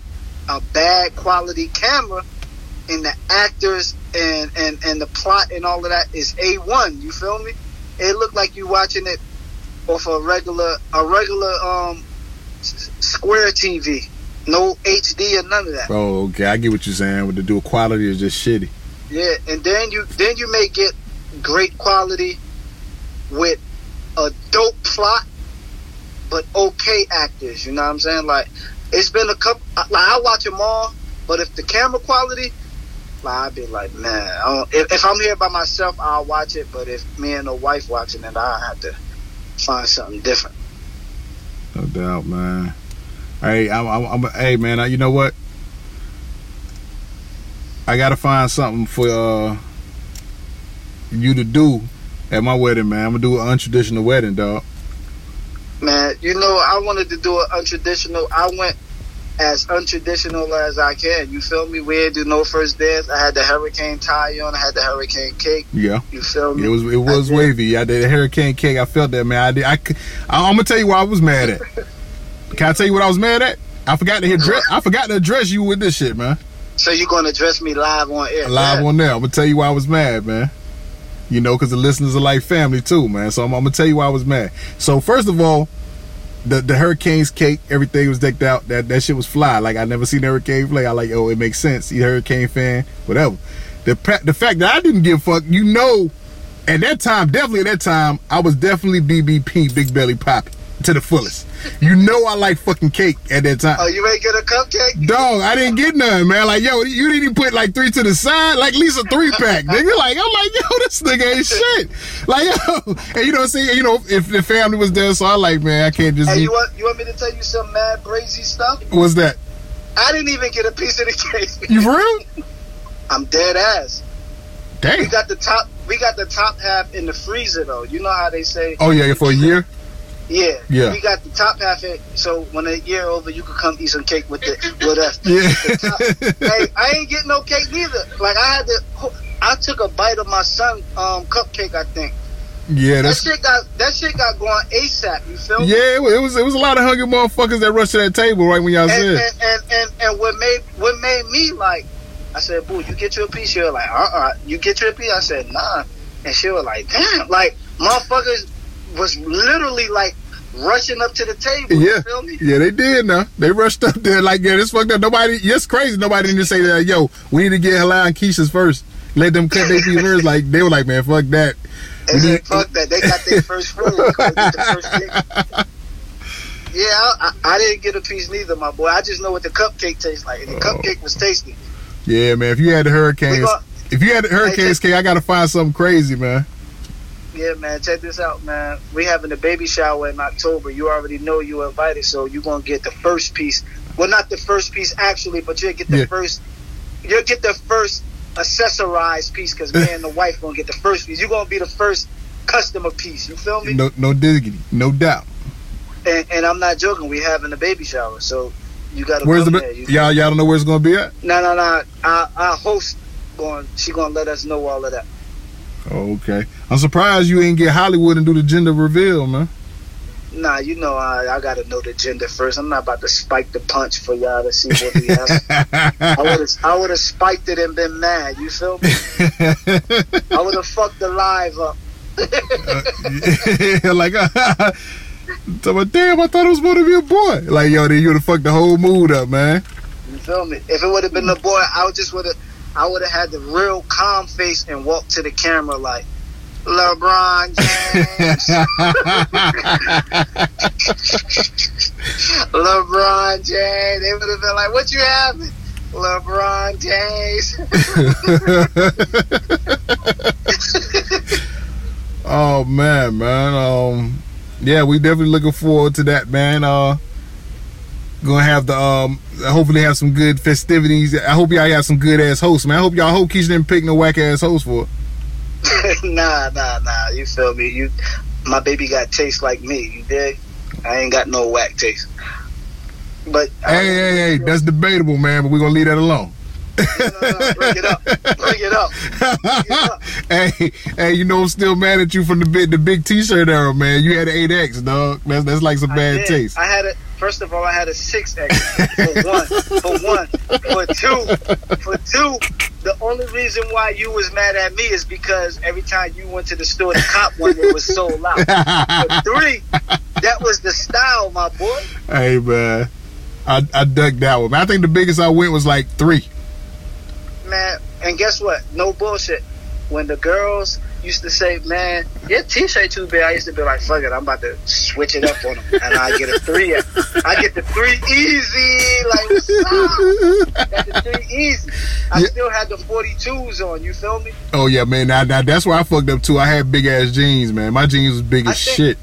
a bad quality camera, and the actors and and and the plot and all of that is a one. You feel me? It looked like you watching it off a regular a regular um square TV. No HD or none of that. Oh, okay. I get what you're saying. With the dual quality is just shitty. Yeah, and then you then you may get great quality with a dope plot, but okay actors. You know what I'm saying? Like it's been a couple. Like I watch them all, but if the camera quality, like I'd be like, man, if, if I'm here by myself, I'll watch it. But if me and the wife watching it, I have to find something different. No doubt, man. Hey, I'm, I'm, I'm hey, man. I, you know what? I gotta find something for uh, you to do at my wedding, man. I'm gonna do an untraditional wedding, dog. Man, you know, I wanted to do an untraditional. I went as untraditional as I can. You feel me? We didn't do no first dance. I had the hurricane tie on. I had the hurricane cake. Yeah, You feel me? it was it was I wavy. I did a hurricane cake. I felt that, man. I did. I, I am gonna tell you why I was mad at. Can I tell you what I was mad at? I forgot to address. I forgot to address you with this shit, man. So you're gonna address me live on air? live Yeah. on there. I'm gonna tell you why I was mad, man. You know, because the listeners are like family too, man. So I'm, I'm gonna tell you why I was mad. So first of all, the the Hurricanes cake, everything was decked out. That that shit was fly. Like I never seen Hurricane play. I like, oh, it makes sense. You Hurricane fan, whatever. The the fact that I didn't give fuck, you know, at that time, definitely at that time, I was definitely BBP, Big Belly Poppy to the fullest. You know, I like fucking cake at that time. Oh, you ain't get a cupcake? Dog, I didn't get none, man. Like, yo, you didn't even put like three to the side, like at least a three pack, nigga. Like, I'm like, yo, this nigga ain't shit. Like, yo, and you know saying? You know, if the family was there, so I like, man, I can't just. Hey, Eat. you want you want me to tell you some mad brazy stuff? What's that? I didn't even get a piece of the cake. You for real? I'm dead ass. Dang. We got the top. We got the top half in the freezer though. You know how they say? Oh yeah, for a year. Yeah. Yeah. We got the top half in. So when a year over, you could come eat some cake with it with us. Yeah. hey, I ain't getting no cake neither. Like I had to. I took a bite of my son um, cupcake. I think yeah, that shit got that shit got going ASAP. You feel me? Yeah, it was, it was a lot of hungry motherfuckers that rushed to that table right when y'all and, said. and, and, and, and what made what made me like I said, boo, you get your piece, she was like, uh uh you get your piece? I said, nah. And she was like, damn, like motherfuckers was literally like rushing up to the table. Yeah, You feel me? yeah, they did. Now they rushed up there like, yeah, this fucked up. Nobody, it's crazy. Nobody didn't say that. Yo, we need to get Halal and Keisha's first. Let them cut their first. Like they were like, man, fuck that. They said, fuck that. They got their first food. The first. Yeah, I, I, I didn't get a piece neither, my boy. I just know what the cupcake tastes like. And the Oh. cupcake was tasty. Yeah, man. If you had the hurricanes, if you had the hurricanes cake, I gotta find something crazy, man. Yeah, man, check this out, man. We having a baby shower in October. You already know you were invited, so you're gonna get the first piece. Well, not the first piece actually, but you'll get the Yeah. first. You'll get the first accessorized piece because me and the wife gonna get the first piece. You're gonna be the first customer piece. You feel me? No, no diggity, no doubt. And, and I'm not joking. We having a baby shower, so you gotta. Where's the there. You- y'all? Y'all don't know where it's gonna be at? No, no, no. Our, our host going. She gonna let us know all of that. Okay. I'm surprised you ain't get Hollywood and do the gender reveal, man. Nah, you know I, I gotta know the gender first. I'm not about to spike the punch for y'all to see what we have. I would have I would have spiked it and been mad. You feel me? I would have fucked the live up. Uh, like, uh, so, but damn, I thought it was supposed to be a boy. Like, yo, then you would have fucked the whole mood up, man. You feel me? If it would have been a boy, I would just would have I would have had the real calm face and walked to the camera like LeBron James. LeBron James. They would have been like, "What you having?" LeBron James. oh man, man. Um, yeah, we definitely looking forward to that, man. Uh, gonna have the um, hopefully have some good festivities. I hope y'all have some good ass hosts, man. I hope y'all hope Keisha didn't pick no whack ass hosts for. nah, nah, nah. You feel me? You, my baby got taste like me. You dig? I ain't got no whack taste. But Hey, hey, hey, that's debatable, man. But we're gonna leave that alone. Bring it up. Bring it up. It hey, hey, you know I'm still mad at you from the big the big T-shirt era, man. You had an 8X, dog. That's that's like some I bad did. taste. I had a first of all, I had a six X for one, for one, for two, for two. The only reason why you was mad at me is because every time you went to the store to cop one, it was sold out. But three, that was the style, my boy. hey, man, I I dug that one. I think the biggest I went was like three. Man. And guess what? No bullshit. When the girls used to say, "Man, your t-shirt too big," I used to be like, "Fuck it, I'm about to switch it up on them," and I get a three. I get the three easy, like what's up? Got the three easy. I Yeah. still had the 42s on. You feel me? Oh yeah, man. Now, now that's where I fucked up too. I had big ass jeans, man. My jeans was big as think- shit.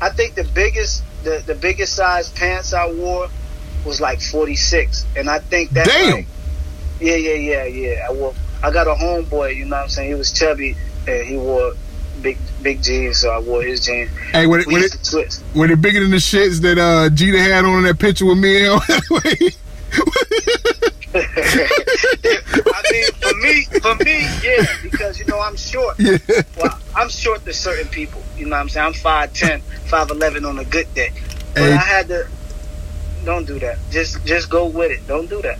I think the biggest, the the biggest size pants I wore was like 46, and I think that. Damn. like, yeah, yeah, yeah, yeah. I wore. I got a homeboy. You know what I'm saying? He was chubby, and he wore big big jeans, so I wore his jeans. Hey, when it, We when used it when it bigger than the shits that uh Jeter had on in that picture with me and. I mean, for me, for me, yeah, because you know I'm short. yeah. Well, I'm short to certain people. You know what I'm saying? I'm 5'10", 5'11", on a good day. But Hey. I had to. Don't do that. Just just go with it. Don't do that.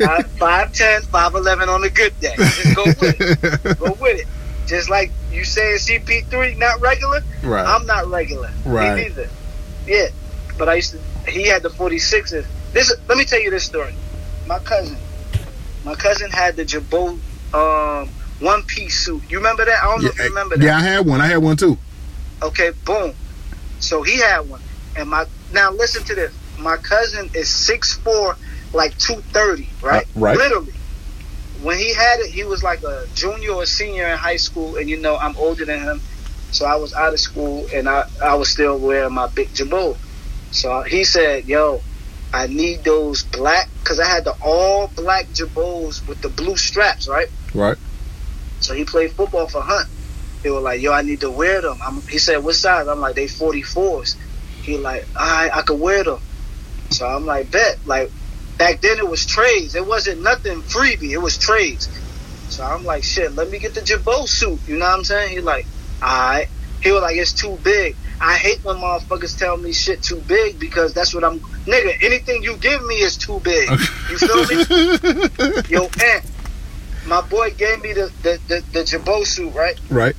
I- 5'10", 5'11", on a good day. Just go with it. Go with it. Just like you saying CP3 not regular. right. I'm not regular. Right. Me neither. Yeah. But I used to he had the 46s. This let me tell you this story. My cousin. My cousin had the Girbaud um one piece suit. You remember that? I don't know if you remember that. yeah, I had one. I had one too. Okay, boom. So he had one. And my now listen to this. My cousin is 6'4", like 230, right? Uh, right. Literally. When he had it, he was like a junior or senior in high school, and you know, I'm older than him. So I was out of school and I, I was still wearing my big Girbaud. So he said, yo, I need those black, because I had the all black Girbauds with the blue straps, right? Right. So he played football for Hunt. They were like, "Yo, I need to wear them." I'm, he said, "What size?" I'm like, "They 44s." He like, "All right, I could wear them." So I'm like, "Bet." Like back then it was trades. It wasn't nothing freebie. It was trades. So I'm like, "Shit, let me get the Girbaud suit." You know what I'm saying? He like, "Alright." He was like, "It's too big." I hate when motherfuckers tell me shit too big because that's what I'm. Nigga, anything you give me is too big. You feel me? Yo, Ant, my boy gave me the the the, the Girbaud suit, right? Right.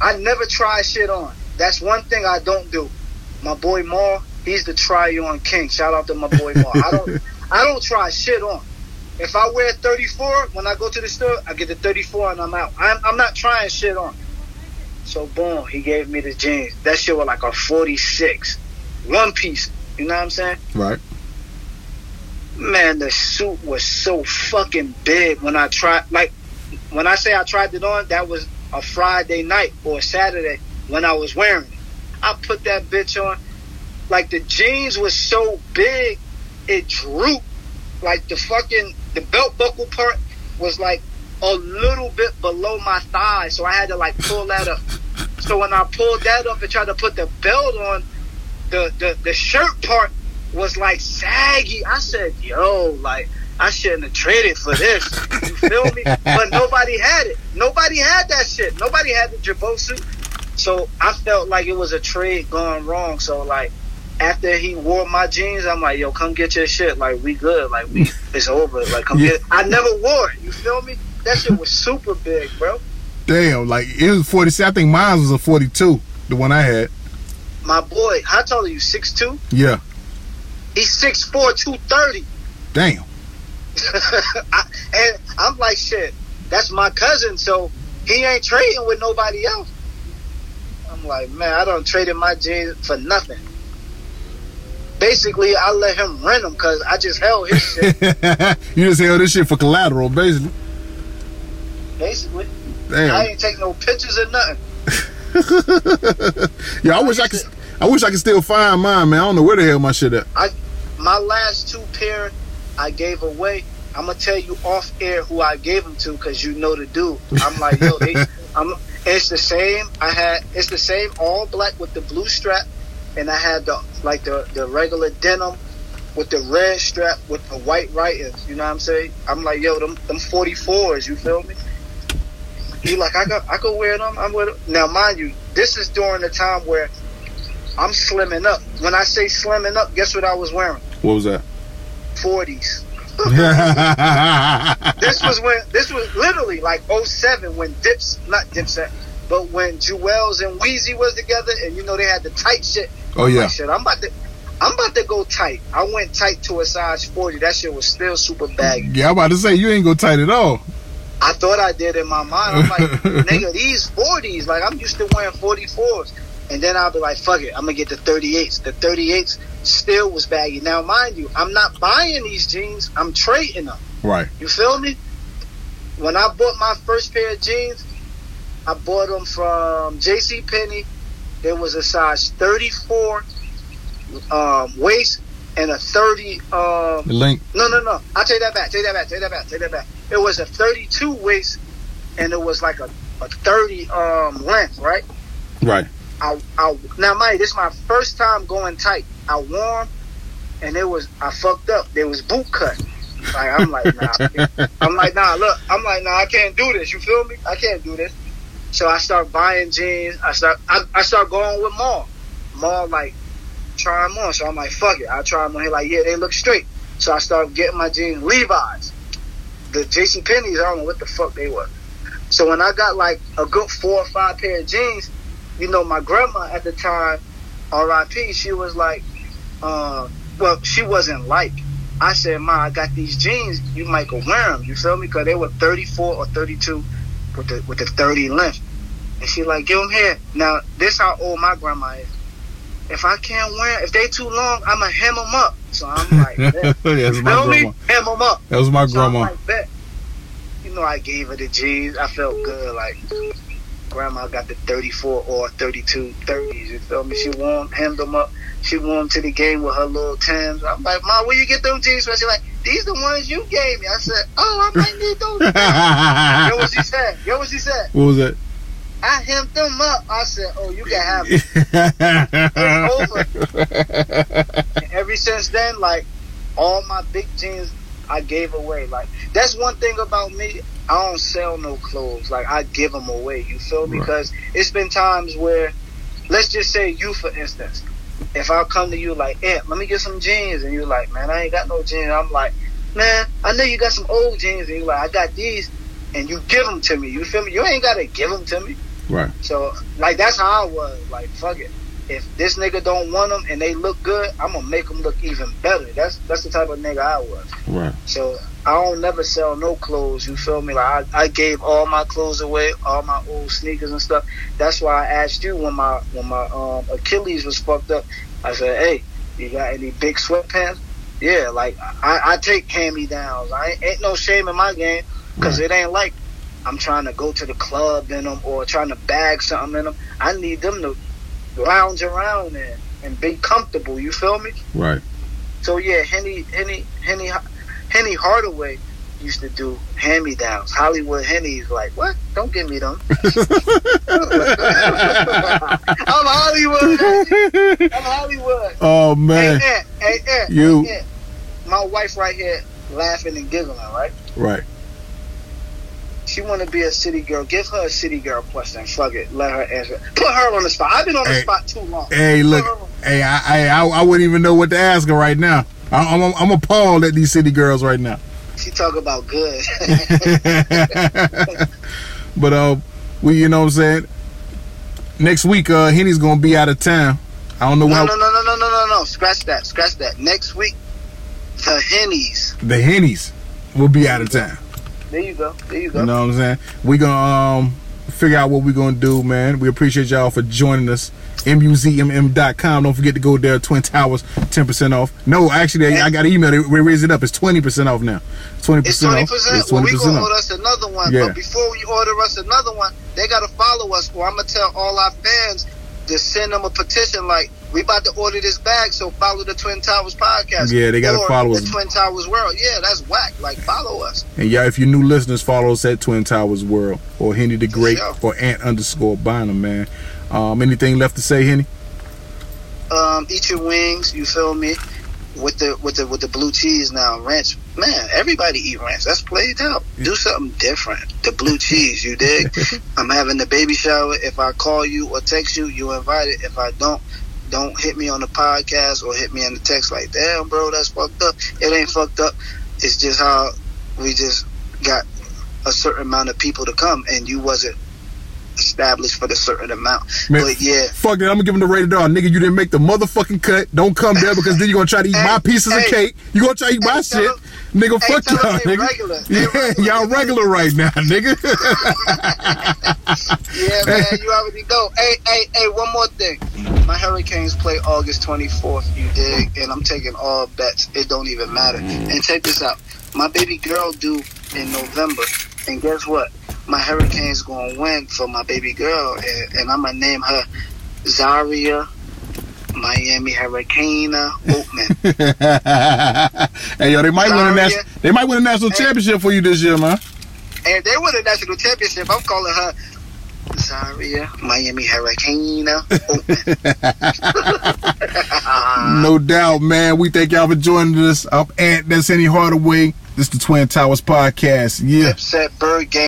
I never try shit on. That's one thing I don't do. My boy Maul, he's the try on king. Shout out to my boy Maul. I don't I don't try shit on. If I wear 34 when I go to the store, I get the 34 and I'm out. I'm, I'm not trying shit on. So boom, he gave me the jeans. That shit was like a 46, one piece. You know what I'm saying? Right. man, the suit was so fucking big when I tried. Like, when I say I tried it on, that was a Friday night or a Saturday when I was wearing it. I put that bitch on. Like, the jeans was so big, it drooped. Like, the fucking, the belt buckle part was like a little bit below my thigh. So I had to, like, pull that up. So when I pulled that up and tried to put the belt on, the, the, the shirt part was like saggy. I said, yo, like, I shouldn't have traded for this. You feel me? But nobody had it. Nobody had that shit. Nobody had the Girbaud suit. So I felt like it was a trade going wrong. So like after he wore my jeans, I'm like, yo, come get your shit. Like we good. Like we it's over. Like come Yeah. get. I never wore it. You feel me? That shit was super big, bro. Damn, like it was 46. I think mine was a 42, the one I had. My boy, how tall are you? Six two. Yeah. He's six four, two thirty. Damn. I, and I'm like, shit, that's my cousin, so he ain't trading with nobody else. I'm like, man, I don't trade in my jeans for nothing. Basically, I let him rent them because I just held his shit. you just held this shit for collateral, basically. basically, Damn. I ain't take no pictures or nothing. Yeah, I wish I could. I wish I could still find mine, man. I don't know where the hell my shit at. I, My last two pair, I gave away. I'm gonna tell you off air who I gave them to because you know the dude. I'm like, yo, they, I'm. It's the same. I had. It's the same all black with the blue strap, and I had the like the the regular denim with the red strap with the white writings. You know what I'm saying? I'm like, yo, them them 44s. You feel me? He like, I got, I could wear them. I'm with them. Now, mind you, this is during the time where I'm slimming up. When I say slimming up, guess what I was wearing? What was that? 40s. This was when this was literally like 07 when Dips not Dipset, but when Juelz and Weezy was together and you know they had the tight shit. Oh yeah. like, shit, I'm about to I'm about to go tight. I went tight to a size 40. That shit was still super baggy. Yeah, I'm about to say you ain't go tight at all. I thought I did in my mind. I'm like, nigga, these 40s, like I'm used to wearing 44s. And then I'll be like, fuck it, I'm gonna get the 38s. The 38s still was baggy. Now, mind you, I'm not buying these jeans. I'm trading them. Right. You feel me? When I bought my first pair of jeans, I bought them from J.C. Penney. There was a size 34 um, waist and a 30. Um, link. no, no, no. I'll take that back. Take that back. Take that back. Take that back. It was a 32 waist and it was like a, a 30 um, length, right? Right. I, I now, Mike, this is my first time going tight. I wore 'em, and it was I fucked up. There was boot cut. Like I'm like nah. I'm like nah. Look, I'm like nah. I can't do this. You feel me? I can't do this. So I start buying jeans. I start I, I start going with Maul. Maul like try them on. So I'm like fuck it. I try them on. He like yeah, they look straight. So I start getting my jeans Levi's. The JC Penney's I don't know what the fuck they were. So when I got like a good four or five pair of jeans, you know, my grandma at the time, R.I.P. She was like, uh, well, she wasn't like. I said, Ma, I got these jeans. You might go wear them. You feel me? Because they were 34 or 32 with the with the 30 length. And she like, give them here. Now, this how old my grandma is. If I can't wear, if they too long, I'ma hem them up. So I'm like. That's my me? grandma. Hem them up. That was my So grandma. like. You know, I gave her the jeans. I felt good. Like, grandma got the 34 or 32 30s. You feel me? She wore 'em, hemmed them up. She wore 'em to the game with her little Tims. I'm like, Mom, where you get them jeans from? She's like, these the ones you gave me. I said, oh, I might need those. Yo, what she said? Yo, what she said? what was that? I hemmed them up. I said, oh, you can have it. It's over. And ever since then, like all my big jeans, I gave away. Like that's one thing about me. I don't sell no clothes. Like I give them away. You feel me? Right. Because it's been times where, let's just say you for instance, if I come to you like, yeah, let me get some jeans, and you're like, man, I ain't got no jeans. I'm like, man, I know you got some old jeans, and you're like, I got these, and you give them to me. You feel me? You ain't gotta give them to me. Right. So like that's how I was. Like fuck it. If this nigga don't want them and they look good, I'm gonna make them look even better. That's that's the type of nigga I was. Right. So I don't never sell no clothes. You feel me? Like I, I gave all my clothes away, all my old sneakers and stuff. That's why I asked you when my when my um, Achilles was fucked up. I said, hey, you got any big sweatpants? Yeah, like I, I take hand me downs. I ain't, ain't no shame in my game because it ain't like I'm trying to go to the club in them or trying to bag something in them. I need them to lounge around in and be comfortable. You feel me? Right. So yeah, Henny Henny Henny Henny Hardaway used to do hand me downs. Hollywood Henny's like, what? Don't give me them. I'm Hollywood. I'm Hollywood. Oh Hey, man. Ant, hey, Ant, You- hey, My wife right here laughing and giggling, right? Right. She want to be a city girl. Give her a city girl question. Fuck it. Let her answer. Put her on the spot. I've been on the Hey. spot too long. Hey, Put look, hey, I, I, I, wouldn't even know what to ask her right now. I, I'm, I'm appalled at these city girls right now. She talk about good. but uh, we, you know what I'm saying. Next week, uh, Henny's gonna be out of town. I don't know no, how no, no, no, no, no, no, no. Scratch that. Scratch that. Next week, the Hennies. the Hennies will be out of town. There you go. There you go. You know what I'm saying? We gonna um figure out what we're gonna do, man. We appreciate y'all for joining us. MUZMM.com. Don't forget to go there. Twin Towers, 10% off. No, actually, I got an email. They we raised it up. It's 20% off now. 20% It's off. twenty percent. Well, we 20% gonna order us another one. Yeah. But before we order us another one, they gotta follow us. Or I'm gonna tell all our fans to send them a petition like we about to order this bag, so follow the Twin Towers podcast. Yeah, they gotta follow the us. Twin Towers world. Yeah, that's whack. Like follow us. And y'all, if you're new listeners, follow us at Twin Towers World or Henny the Great sure. or Ant underscore Bynum, man. Um, anything left to say, Henny? Um, eat your wings. You feel me? With the with the with the blue cheese now, ranch. Man, everybody eat ranch. That's played out. Do something different. The blue cheese, you dig? I'm having the baby shower. If I call you or text you, you invited. If I don't, don't hit me on the podcast or hit me in the text like, damn, bro, that's fucked up. It ain't fucked up. It's just how we just got a certain amount of people to come, and you wasn't established for the certain amount. Man, but yeah, Fuck it, I'm gonna give him the rated R. Nigga, you didn't make the motherfucking cut. Don't come there because then you're gonna try to eat my Hey, pieces of cake. You gonna try to eat my shit. Nigga, hey, fuck y'all, nigga. regular. They Yeah, regular. y'all regular right now, nigga. Yeah, man, you already know. Hey, hey, hey, one more thing. My Hurricanes play August 24th, you dig? And I'm taking all bets. It don't even matter. Mm. And check this out. My baby girl due in November. And guess what? My Hurricanes going to win for my baby girl. And, and I'm going to name her Zaria Miami Hurricane Oatman. hey yo, they might win a national. They might win a national championship for you this year, man. and they win a national championship. I'm calling her Zaria Miami Hurricane. No doubt, man. We thank y'all for joining us. I'm Ant. That's Henny Hardaway. This is the Twin Towers podcast. Yeah. Set Bird Game.